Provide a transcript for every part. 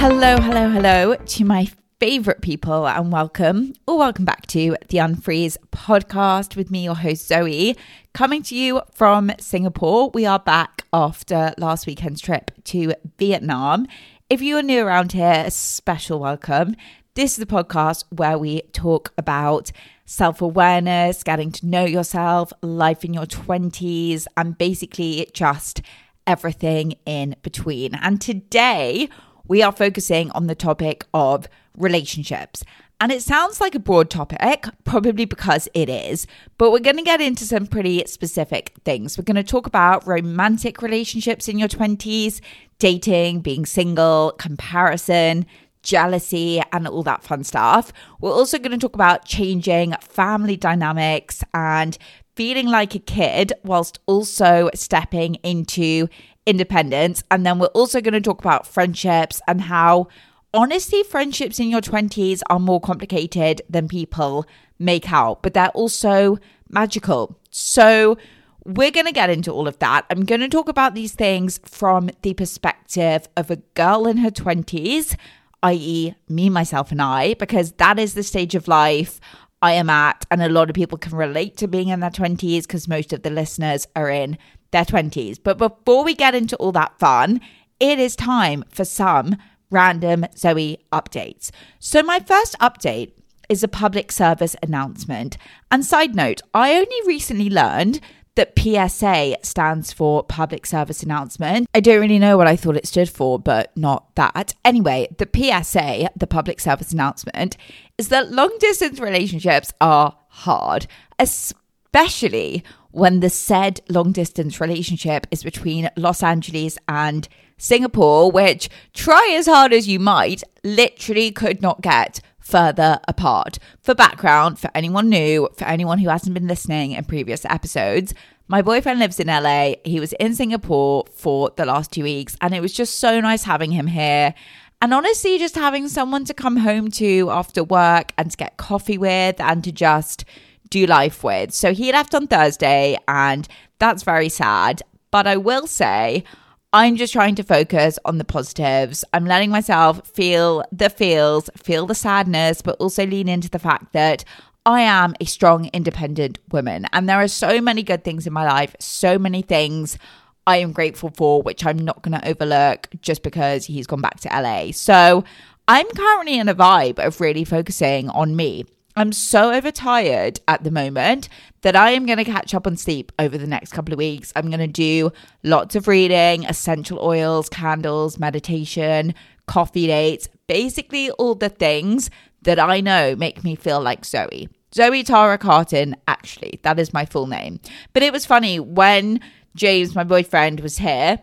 Hello, hello, hello to my favorite people and welcome or welcome back to the Unfreeze podcast with me, your host Zoe, coming to you from Singapore. We are back after last weekend's trip to Vietnam. If you are new around here, a special welcome. This is the podcast where we talk about self awareness, getting to know yourself, life in your 20s, and basically just everything in between. And today, we are focusing on the topic of relationships. And it sounds like a broad topic, probably because it is, but we're going to get into some pretty specific things. We're going to talk about romantic relationships in your 20s, dating, being single, comparison, jealousy, and all that fun stuff. We're also going to talk about changing family dynamics and feeling like a kid whilst also stepping into independence. And then we're also going to talk about friendships and how honestly, friendships in your 20s are more complicated than people make out, but they're also magical. So, we're going to get into all of that. I'm going to talk about these things from the perspective of a girl in her 20s, i.e., me, myself, and I, because that is the stage of life I am at. And a lot of people can relate to being in their 20s because most of the listeners are in their 20s. But before we get into all that fun, it is time for some random Zoe updates. So, my first update is a public service announcement. And side note, I only recently learned that PSA stands for Public Service Announcement. I don't really know what I thought it stood for, but not that. Anyway, the PSA, the Public Service Announcement, is that long distance relationships are hard, especially when the said long distance relationship is between Los Angeles and Singapore, which try as hard as you might, literally could not get further apart. For background, for anyone new, for anyone who hasn't been listening in previous episodes, my boyfriend lives in LA. He was in Singapore for the last two weeks, and it was just so nice having him here. And honestly, just having someone to come home to after work and to get coffee with and to just do life with. So he left on Thursday, and that's very sad. But I will say, I'm just trying to focus on the positives. I'm letting myself feel the feels, feel the sadness, but also lean into the fact that I am a strong, independent woman. And there are so many good things in my life, so many things I am grateful for, which I'm not going to overlook just because he's gone back to LA. So I'm currently in a vibe of really focusing on me. I'm so overtired at the moment that I am going to catch up on sleep over the next couple of weeks. I'm going to do lots of reading, essential oils, candles, meditation, coffee dates, basically all the things that I know make me feel like Zoe. Zoe Tara Carton, actually, that is my full name. But it was funny when James, my boyfriend, was here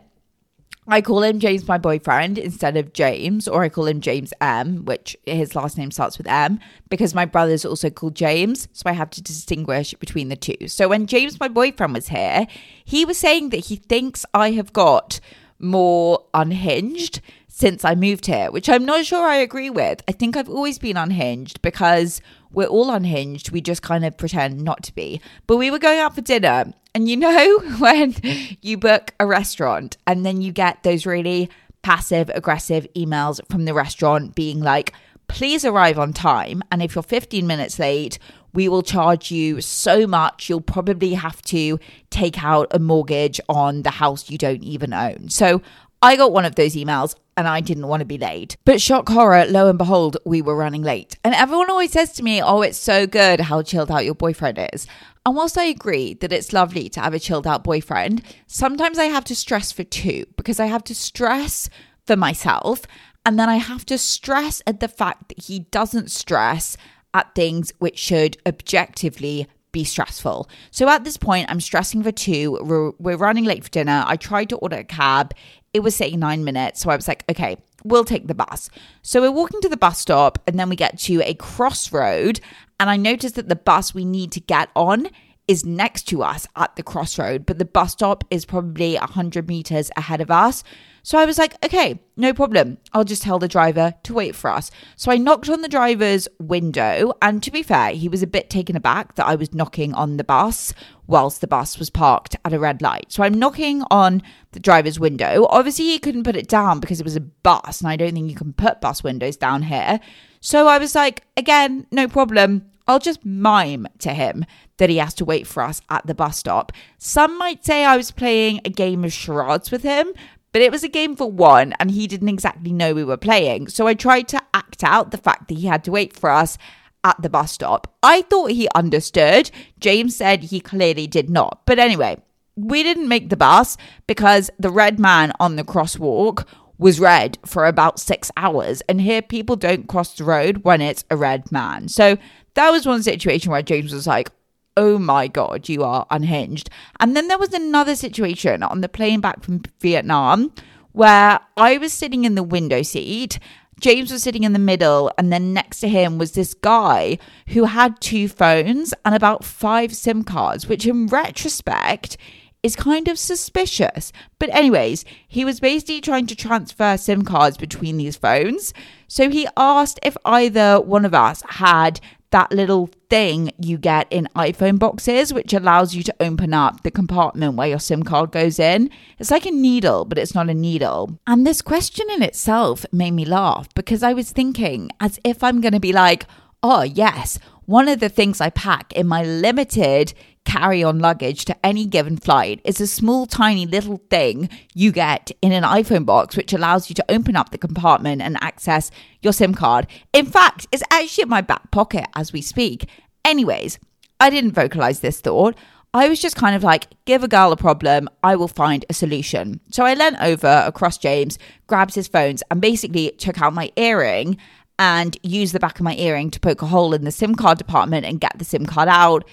I call him James, my boyfriend, instead of James, or I call him James M, which his last name starts with M, because my brother's also called James. So I have to distinguish between the two. So when James, my boyfriend, was here, he was saying that he thinks I have got more unhinged since I moved here, which I'm not sure I agree with. I think I've always been unhinged because we're all unhinged. We just kind of pretend not to be. But we were going out for dinner and you know, when you book a restaurant and then you get those really passive aggressive emails from the restaurant being like, please arrive on time. And if you're 15 minutes late, we will charge you so much, you'll probably have to take out a mortgage on the house you don't even own. So I got one of those emails and I didn't want to be late. But shock horror, lo and behold, we were running late. And everyone always says to me, Oh, it's so good how chilled out your boyfriend is. And whilst I agree that it's lovely to have a chilled out boyfriend, sometimes I have to stress for two because I have to stress for myself and then I have to stress at the fact that he doesn't stress at things which should objectively be stressful. So at this point, I'm stressing for two. We're, we're running late for dinner. I tried to order a cab. It was saying nine minutes. So I was like, okay, we'll take the bus. So we're walking to the bus stop and then we get to a crossroad and I noticed that the bus we need to get on is next to us at the crossroad, but the bus stop is probably 100 meters ahead of us. So I was like, okay, no problem. I'll just tell the driver to wait for us. So I knocked on the driver's window. And to be fair, he was a bit taken aback that I was knocking on the bus whilst the bus was parked at a red light. So I'm knocking on the driver's window. Obviously, he couldn't put it down because it was a bus. And I don't think you can put bus windows down here. So I was like, again, no problem. I'll just mime to him that he has to wait for us at the bus stop. Some might say I was playing a game of charades with him, but it was a game for one, and he didn't exactly know we were playing. So I tried to act out the fact that he had to wait for us at the bus stop. I thought he understood. James said he clearly did not. But anyway, we didn't make the bus because the red man on the crosswalk was red for about six hours. And here, people don't cross the road when it's a red man. So that was one situation where James was like, oh my God, you are unhinged. And then there was another situation on the plane back from Vietnam where I was sitting in the window seat. James was sitting in the middle, and then next to him was this guy who had two phones and about five SIM cards, which in retrospect is kind of suspicious. But, anyways, he was basically trying to transfer SIM cards between these phones. So he asked if either one of us had that little thing you get in iPhone boxes, which allows you to open up the compartment where your SIM card goes in. It's like a needle, but it's not a needle. And this question in itself made me laugh because I was thinking, as if I'm going to be like, oh, yes, one of the things I pack in my limited carry on luggage to any given flight is a small, tiny little thing you get in an iPhone box, which allows you to open up the compartment and access your SIM card. In fact, it's actually in my back pocket as we speak. Anyways, I didn't vocalize this thought. I was just kind of like, give a girl a problem, I will find a solution. So I leant over across James, grabbed his phones, and basically took out my earring and used the back of my earring to poke a hole in the SIM card department and get the SIM card out.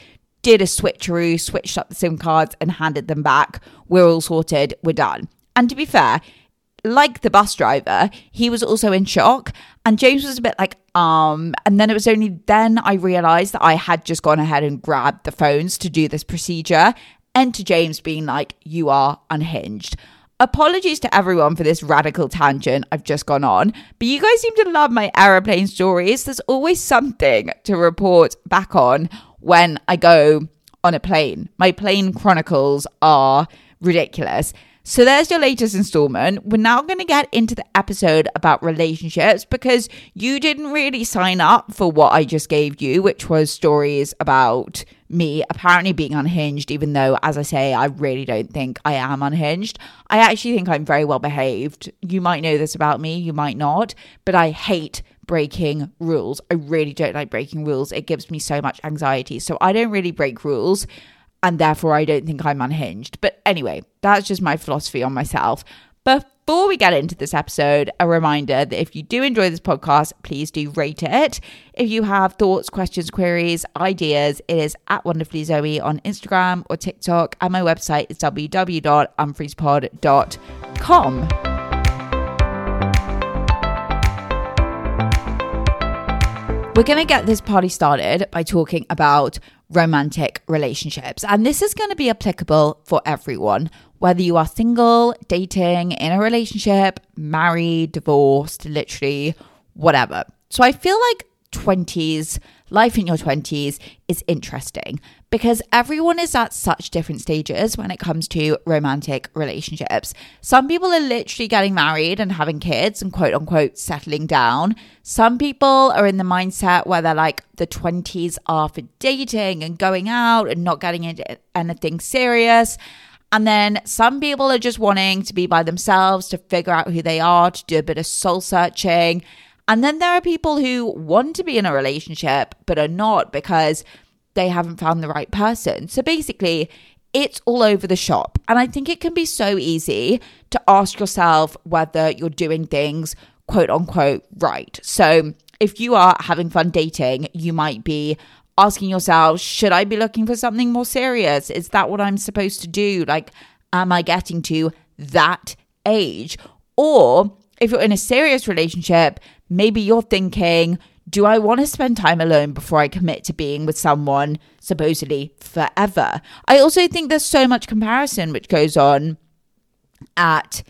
Did a switcheroo, switched up the SIM cards and handed them back. We're all sorted, we're done. And to be fair, like the bus driver, he was also in shock. And James was a bit like, um, and then it was only then I realized that I had just gone ahead and grabbed the phones to do this procedure. And to James being like, you are unhinged. Apologies to everyone for this radical tangent I've just gone on, but you guys seem to love my aeroplane stories. There's always something to report back on when I go on a plane. My plane chronicles are ridiculous. So there's your latest installment. We're now going to get into the episode about relationships because you didn't really sign up for what I just gave you, which was stories about me apparently being unhinged, even though, as I say, I really don't think I am unhinged. I actually think I'm very well behaved. You might know this about me, you might not, but I hate breaking rules. I really don't like breaking rules. It gives me so much anxiety. So I don't really break rules and therefore I don't think I'm unhinged. But anyway, that's just my philosophy on myself. Before we get into this episode, a reminder that if you do enjoy this podcast, please do rate it. If you have thoughts, questions, queries, ideas, it is at Wonderfully Zoe on Instagram or TikTok, and my website is www.unfreezepod.com. We're going to get this party started by talking about romantic relationships. And this is going to be applicable for everyone, whether you are single, dating, in a relationship, married, divorced, literally, whatever. So I feel like 20s, life in your 20s is interesting because everyone is at such different stages when it comes to romantic relationships. Some people are literally getting married and having kids and quote unquote settling down. Some people are in the mindset where they're like the 20s are for dating and going out and not getting into anything serious. And then some people are just wanting to be by themselves, to figure out who they are, to do a bit of soul searching. And then there are people who want to be in a relationship but are not because they haven't found the right person. So basically, it's all over the shop. And I think it can be so easy to ask yourself whether you're doing things quote unquote right. So if you are having fun dating, you might be asking yourself, should I be looking for something more serious? Is that what I'm supposed to do? Like, am I getting to that age? Or if you're in a serious relationship, maybe you're thinking, do I want to spend time alone before I commit to being with someone supposedly forever? I also think there's so much comparison which goes on at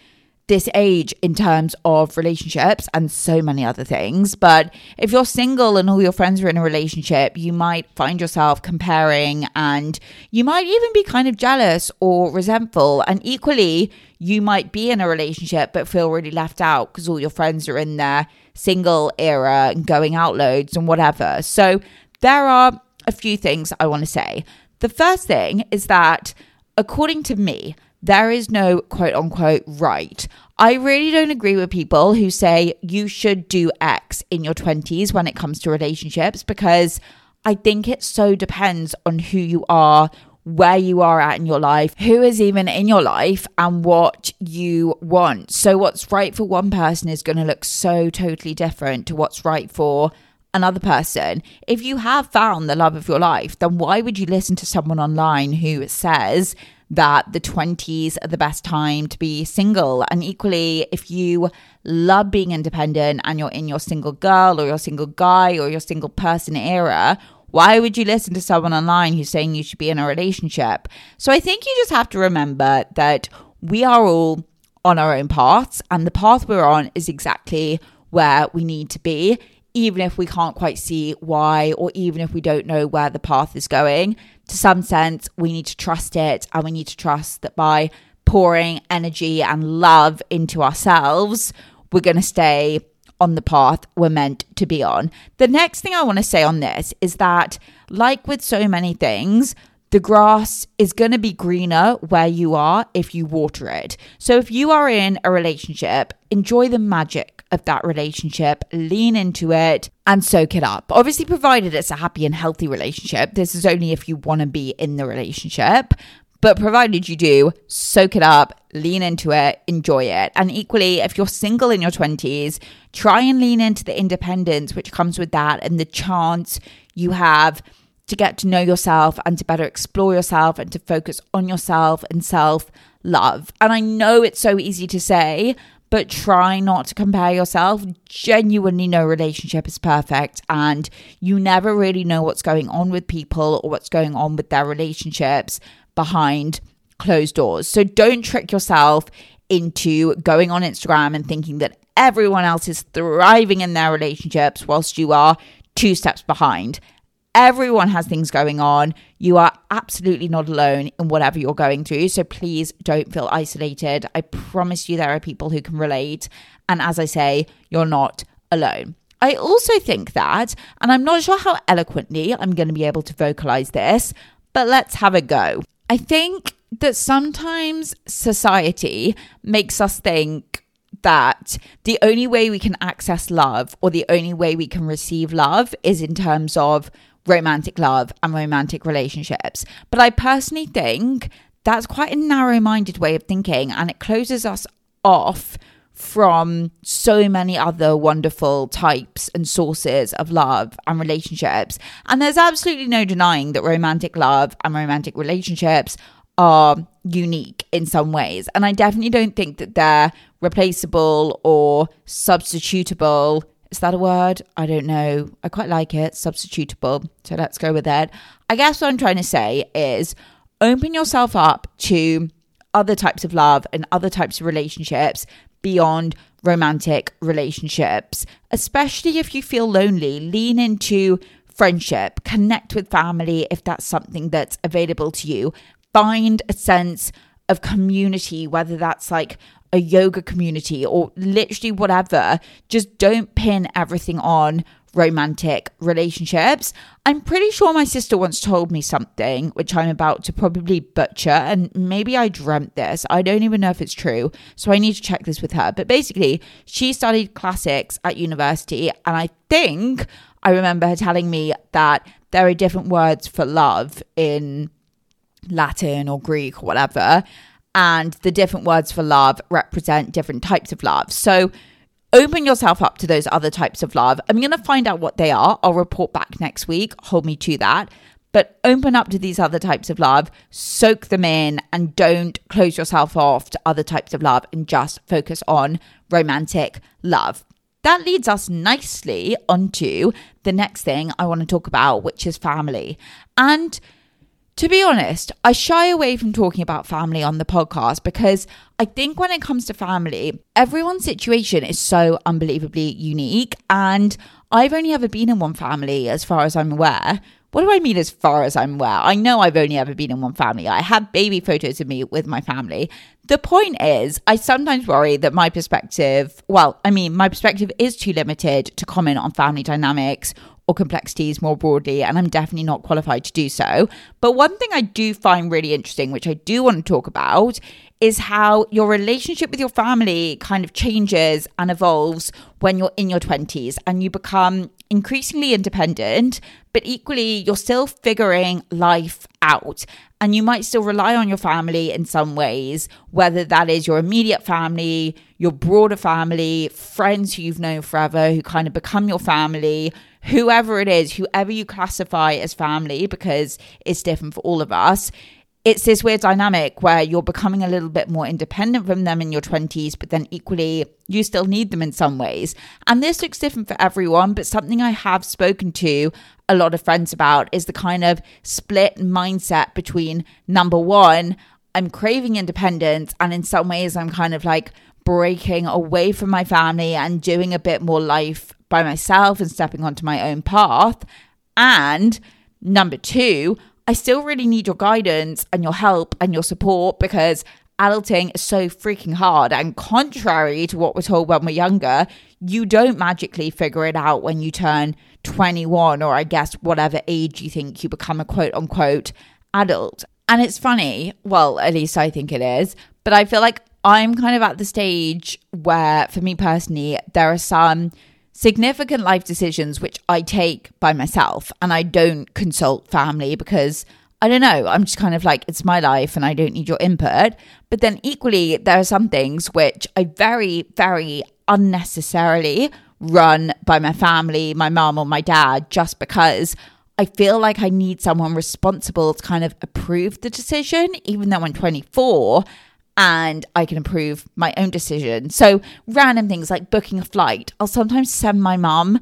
this age in terms of relationships and so many other things. But if you're single and all your friends are in a relationship, you might find yourself comparing and you might even be kind of jealous or resentful. And equally, you might be in a relationship but feel really left out because all your friends are in their single era and going out loads and whatever. So there are a few things I want to say. The first thing is that, according to me, there is no quote unquote right. I really don't agree with people who say you should do X in your 20s when it comes to relationships because I think it so depends on who you are, where you are at in your life, who is even in your life, and what you want. So, what's right for one person is going to look so totally different to what's right for another person. If you have found the love of your life, then why would you listen to someone online who says, that the 20s are the best time to be single. And equally, if you love being independent and you're in your single girl or your single guy or your single person era, why would you listen to someone online who's saying you should be in a relationship? So I think you just have to remember that we are all on our own paths, and the path we're on is exactly where we need to be even if we can't quite see why, or even if we don't know where the path is going, to some sense, we need to trust it. And we need to trust that by pouring energy and love into ourselves, we're going to stay on the path we're meant to be on. The next thing I want to say on this is that, like with so many things, the grass is going to be greener where you are if you water it. So, if you are in a relationship, enjoy the magic of that relationship, lean into it, and soak it up. Obviously, provided it's a happy and healthy relationship, this is only if you want to be in the relationship. But provided you do, soak it up, lean into it, enjoy it. And equally, if you're single in your 20s, try and lean into the independence which comes with that and the chance you have to get to know yourself and to better explore yourself and to focus on yourself and self love. And I know it's so easy to say, but try not to compare yourself. Genuinely, no relationship is perfect, and you never really know what's going on with people or what's going on with their relationships behind closed doors. So don't trick yourself into going on Instagram and thinking that everyone else is thriving in their relationships whilst you are two steps behind. Everyone has things going on. You are absolutely not alone in whatever you're going through. So please don't feel isolated. I promise you, there are people who can relate. And as I say, you're not alone. I also think that, and I'm not sure how eloquently I'm going to be able to vocalize this, but let's have a go. I think that sometimes society makes us think that the only way we can access love or the only way we can receive love is in terms of romantic love and romantic relationships. But I personally think that's quite a narrow minded way of thinking and it closes us off from so many other wonderful types and sources of love and relationships. And there's absolutely no denying that romantic love and romantic relationships are unique in some ways. And I definitely don't think that they're replaceable or substitutable is that a word? I don't know. I quite like it. Substitutable. So let's go with it. I guess what I'm trying to say is open yourself up to other types of love and other types of relationships beyond romantic relationships, especially if you feel lonely. Lean into friendship, connect with family if that's something that's available to you. Find a sense of community, whether that's like a yoga community or literally whatever. Just don't pin everything on romantic relationships. I'm pretty sure my sister once told me something, which I'm about to probably butcher, and maybe I dreamt this. I don't even know if it's true, so I need to check this with her. But basically, she studied classics at university, and I think I remember her telling me that there are different words for love in Latin or Greek or whatever and the different words for love represent different types of love. So open yourself up to those other types of love. I'm going to find out what they are. I'll report back next week. Hold me to that. But open up to these other types of love, soak them in, and don't close yourself off to other types of love and just focus on romantic love. that leads us nicely onto the next thing I want to talk about, which is family. And to be honest, I shy away from talking about family on the podcast because I think when it comes to family, everyone's situation is so unbelievably unique. And I've only ever been in one family as far as I'm aware. What do I mean as far as I'm aware? I know I've only ever been in one family. I have baby photos of me with my family. The point is, I sometimes worry that my perspective, well, I mean, my perspective is too limited to comment on family dynamics or complexities more broadly, and I'm definitely not qualified to do so. But one thing I do find really interesting, which I do want to talk about, is how your relationship with your family kind of changes and evolves when you're in your 20s and you become increasingly independent, but equally you're still figuring life out. And you might still rely on your family in some ways, whether that is your immediate family, your broader family, friends who you've known forever who kind of become your family, whoever it is, whoever you classify as family, because it's different for all of us it's this weird dynamic where you're becoming a little bit more independent from them in your 20s, but then equally you still need them in some ways. And this looks different for everyone, but something I have spoken to a lot of friends about is the kind of split mindset between number one, I'm craving independence, and in some ways, I'm kind of like breaking away from my family and doing a bit more life by myself and stepping onto my own path. And number two, I still really need your guidance and your help and your support because adulting is so freaking hard. And contrary to what we're told when we're younger, you don't magically figure it out when you turn 21 or I guess whatever age you think you become a quote unquote adult. And it's funny, well, at least I think it is, but I feel like I'm kind of at the stage where, for me personally, there are some significant life decisions which I take by myself and I don't consult family because I don't know, I'm just kind of like, it's my life and I don't need your input. But then equally, there are some things which I very, very unnecessarily run by my family, my mom or my dad, just because I feel like I need someone responsible to kind of approve the decision, even though I'm 24 and I can approve my own decision. So, random things like booking a flight, I'll sometimes send my mum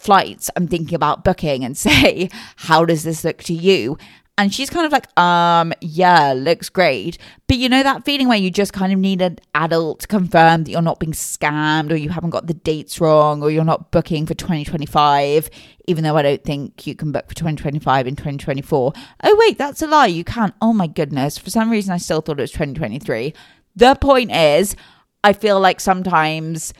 flights I'm thinking about booking and say, How does this look to you? And she's kind of like, um, yeah, looks great. But you know that feeling where you just kind of need an adult to confirm that you're not being scammed or you haven't got the dates wrong or you're not booking for 2025, even though I don't think you can book for 2025 in 2024. Oh, wait, that's a lie. You can't. Oh my goodness. For some reason, I still thought it was 2023. The point is, I feel like sometimes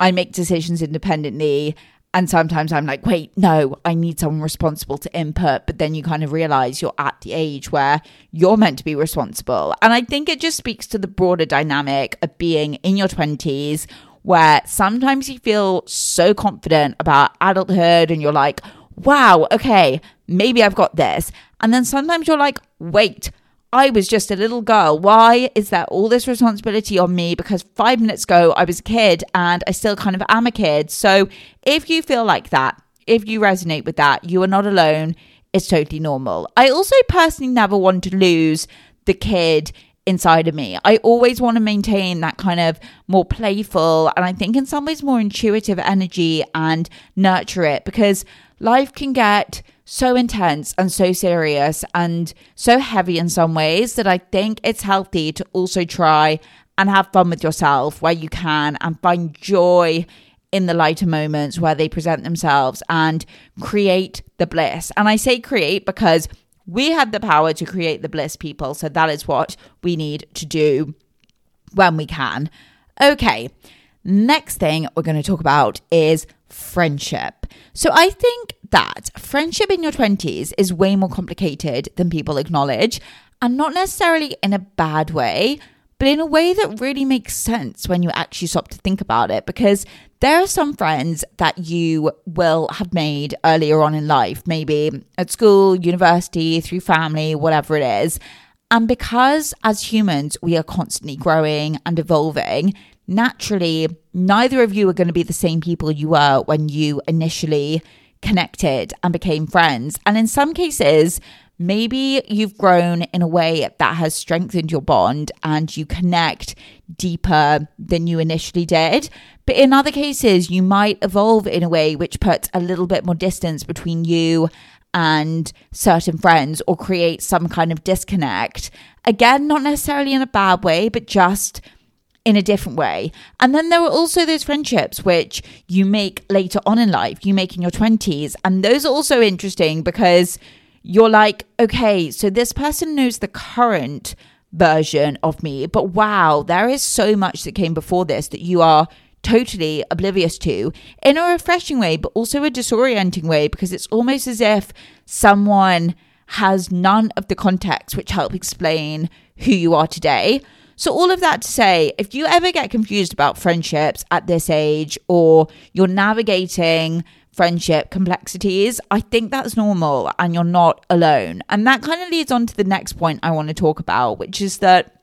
I make decisions independently and sometimes I'm like, wait, no, I need someone responsible to input. But then you kind of realize you're at the age where you're meant to be responsible. And I think it just speaks to the broader dynamic of being in your 20s, where sometimes you feel so confident about adulthood and you're like, wow, okay, maybe I've got this. And then sometimes you're like, wait, I was just a little girl. Why is there all this responsibility on me? Because five minutes ago I was a kid and I still kind of am a kid. So if you feel like that, if you resonate with that, you are not alone. It's totally normal. I also personally never want to lose the kid inside of me. I always want to maintain that kind of more playful and I think in some ways more intuitive energy and nurture it because life can get so intense and so serious and so heavy in some ways that I think it's healthy to also try and have fun with yourself where you can and find joy in the lighter moments where they present themselves and create the bliss. And I say create because we have the power to create the bliss, people. So that is what we need to do when we can. Okay, next thing we're going to talk about is friendship. So I think that friendship in your 20s is way more complicated than people acknowledge, and not necessarily in a bad way, but in a way that really makes sense when you actually stop to think about it. Because there are some friends that you will have made earlier on in life, maybe at school, university, through family, whatever it is. And because as humans, we are constantly growing and evolving, naturally, neither of you are going to be the same people you were when you initially connected and became friends. And in some cases, maybe you've grown in a way that has strengthened your bond and you connect deeper than you initially did. But in other cases, you might evolve in a way which puts a little bit more distance between you and certain friends or create some kind of disconnect. Again, not necessarily in a bad way, but just in a different way. And then there are also those friendships which you make later on in life, you make in your 20s. And those are also interesting because you're like, okay, so this person knows the current version of me, but wow, there is so much that came before this that you are totally oblivious to in a refreshing way, but also a disorienting way because it's almost as if someone has none of the context which help explain who you are today. So, all of that to say, if you ever get confused about friendships at this age or you're navigating friendship complexities, I think that's normal and you're not alone. And that kind of leads on to the next point I want to talk about, which is that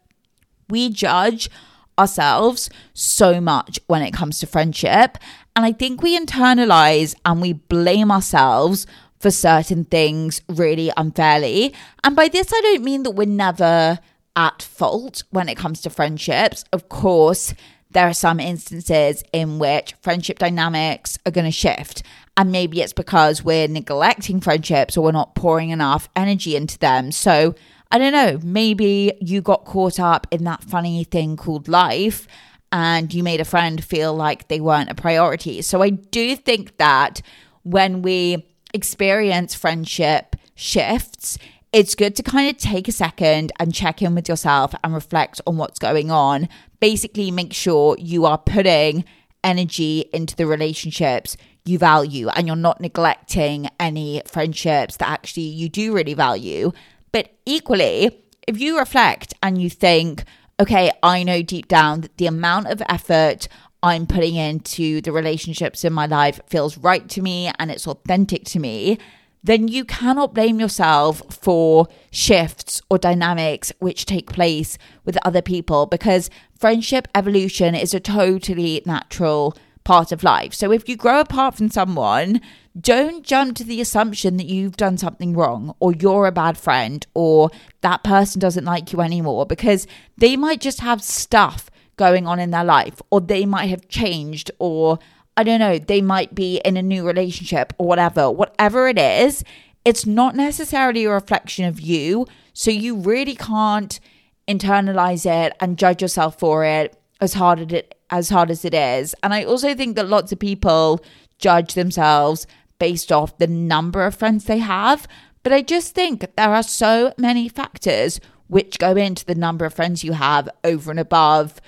we judge ourselves so much when it comes to friendship. And I think we internalize and we blame ourselves for certain things really unfairly. And by this, I don't mean that we're never at fault when it comes to friendships. Of course, there are some instances in which friendship dynamics are going to shift. And maybe it's because we're neglecting friendships or we're not pouring enough energy into them. So I don't know, maybe you got caught up in that funny thing called life and you made a friend feel like they weren't a priority. So I do think that when we experience friendship shifts, it's good to kind of take a second and check in with yourself and reflect on what's going on. Basically, make sure you are putting energy into the relationships you value and you're not neglecting any friendships that actually you do really value. But equally, if you reflect and you think, okay, I know deep down that the amount of effort I'm putting into the relationships in my life feels right to me and it's authentic to me, then you cannot blame yourself for shifts or dynamics which take place with other people because friendship evolution is a totally natural part of life. So if you grow apart from someone, don't jump to the assumption that you've done something wrong or you're a bad friend or that person doesn't like you anymore because they might just have stuff going on in their life or they might have changed or I don't know, they might be in a new relationship or whatever. Whatever it is, it's not necessarily a reflection of you. So you really can't internalize it and judge yourself for it as hard as it as hard as it is. And I also think that lots of people judge themselves based off the number of friends they have. But I just think there are so many factors which go into the number of friends you have over and above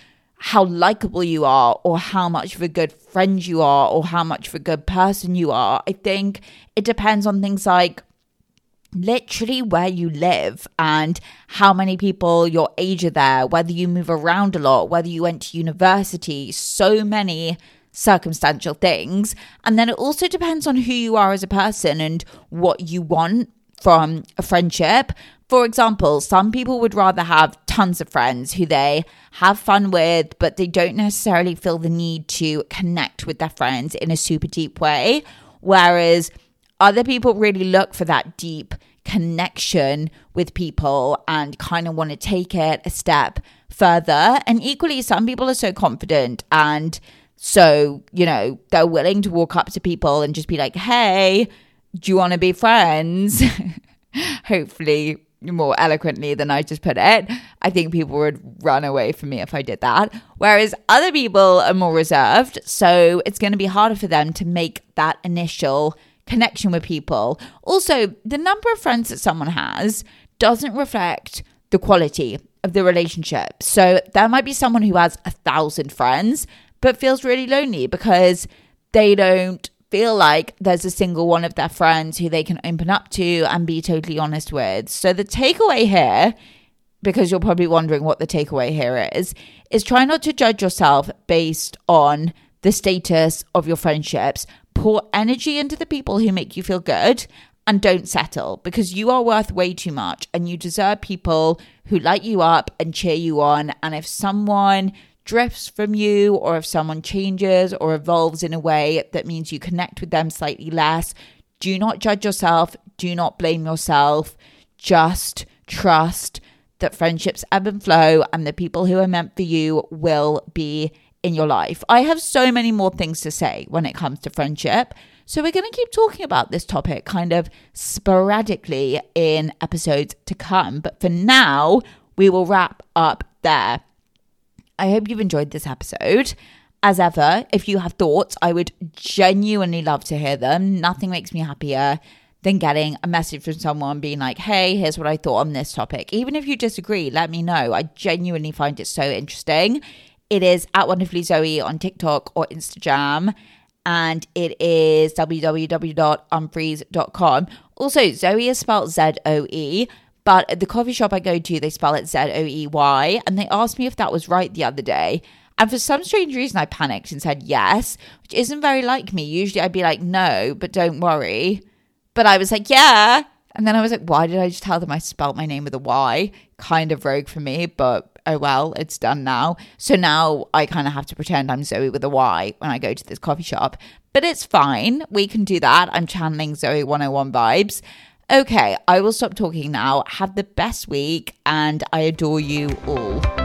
how likable you are or how much of a good friend you are or how much of a good person you are. I think it depends on things like literally where you live and how many people your age are there, whether you move around a lot, whether you went to university, so many circumstantial things. And then it also depends on who you are as a person and what you want from a friendship. For example, some people would rather have tons of friends who they have fun with, but they don't necessarily feel the need to connect with their friends in a super deep way. Whereas other people really look for that deep connection with people and kind of want to take it a step further. And equally, some people are so confident and so, you know, they're willing to walk up to people and just be like, hey, do you want to be friends? Hopefully, more eloquently than I just put it. I think people would run away from me if I did that. Whereas other people are more reserved. So it's going to be harder for them to make that initial connection with people. Also, the number of friends that someone has doesn't reflect the quality of the relationship. So there might be someone who has a thousand friends, but feels really lonely because they don't feel like there's a single one of their friends who they can open up to and be totally honest with. So the takeaway here, because you're probably wondering what the takeaway here is, is try not to judge yourself based on the status of your friendships. Pour energy into the people who make you feel good and don't settle because you are worth way too much and you deserve people who light you up and cheer you on. And if someone drifts from you or if someone changes or evolves in a way that means you connect with them slightly less, do not judge yourself. Do not blame yourself. just trust that friendships ebb and flow and the people who are meant for you will be in your life. I have so many more things to say when it comes to friendship. So we're going to keep talking about this topic kind of sporadically in episodes to come. But for now, we will wrap up there. I hope you've enjoyed this episode. As ever, if you have thoughts, I would genuinely love to hear them. Nothing makes me happier than getting a message from someone being like, hey, here's what I thought on this topic. Even if you disagree, let me know. I genuinely find it so interesting. It is at Wonderfully Zoe on TikTok or Instagram. And it is www.unfreeze.com. Also, Zoe is spelled Z O E, but at the coffee shop I go to, they spell it Z O E Y. And they asked me if that was right the other day. And for some strange reason, I panicked and said yes, which isn't very like me. Usually I'd be like, no, but don't worry. But I was like, yeah. And then I was like, why did I just tell them I spelt my name with a Y? Kind of rogue for me, but oh well, it's done now. So now I kind of have to pretend I'm Zoe with a Y when I go to this coffee shop. But it's fine. We can do that. I'm channeling Zoe 101 vibes. Okay, I will stop talking now. Have the best week, and I adore you all.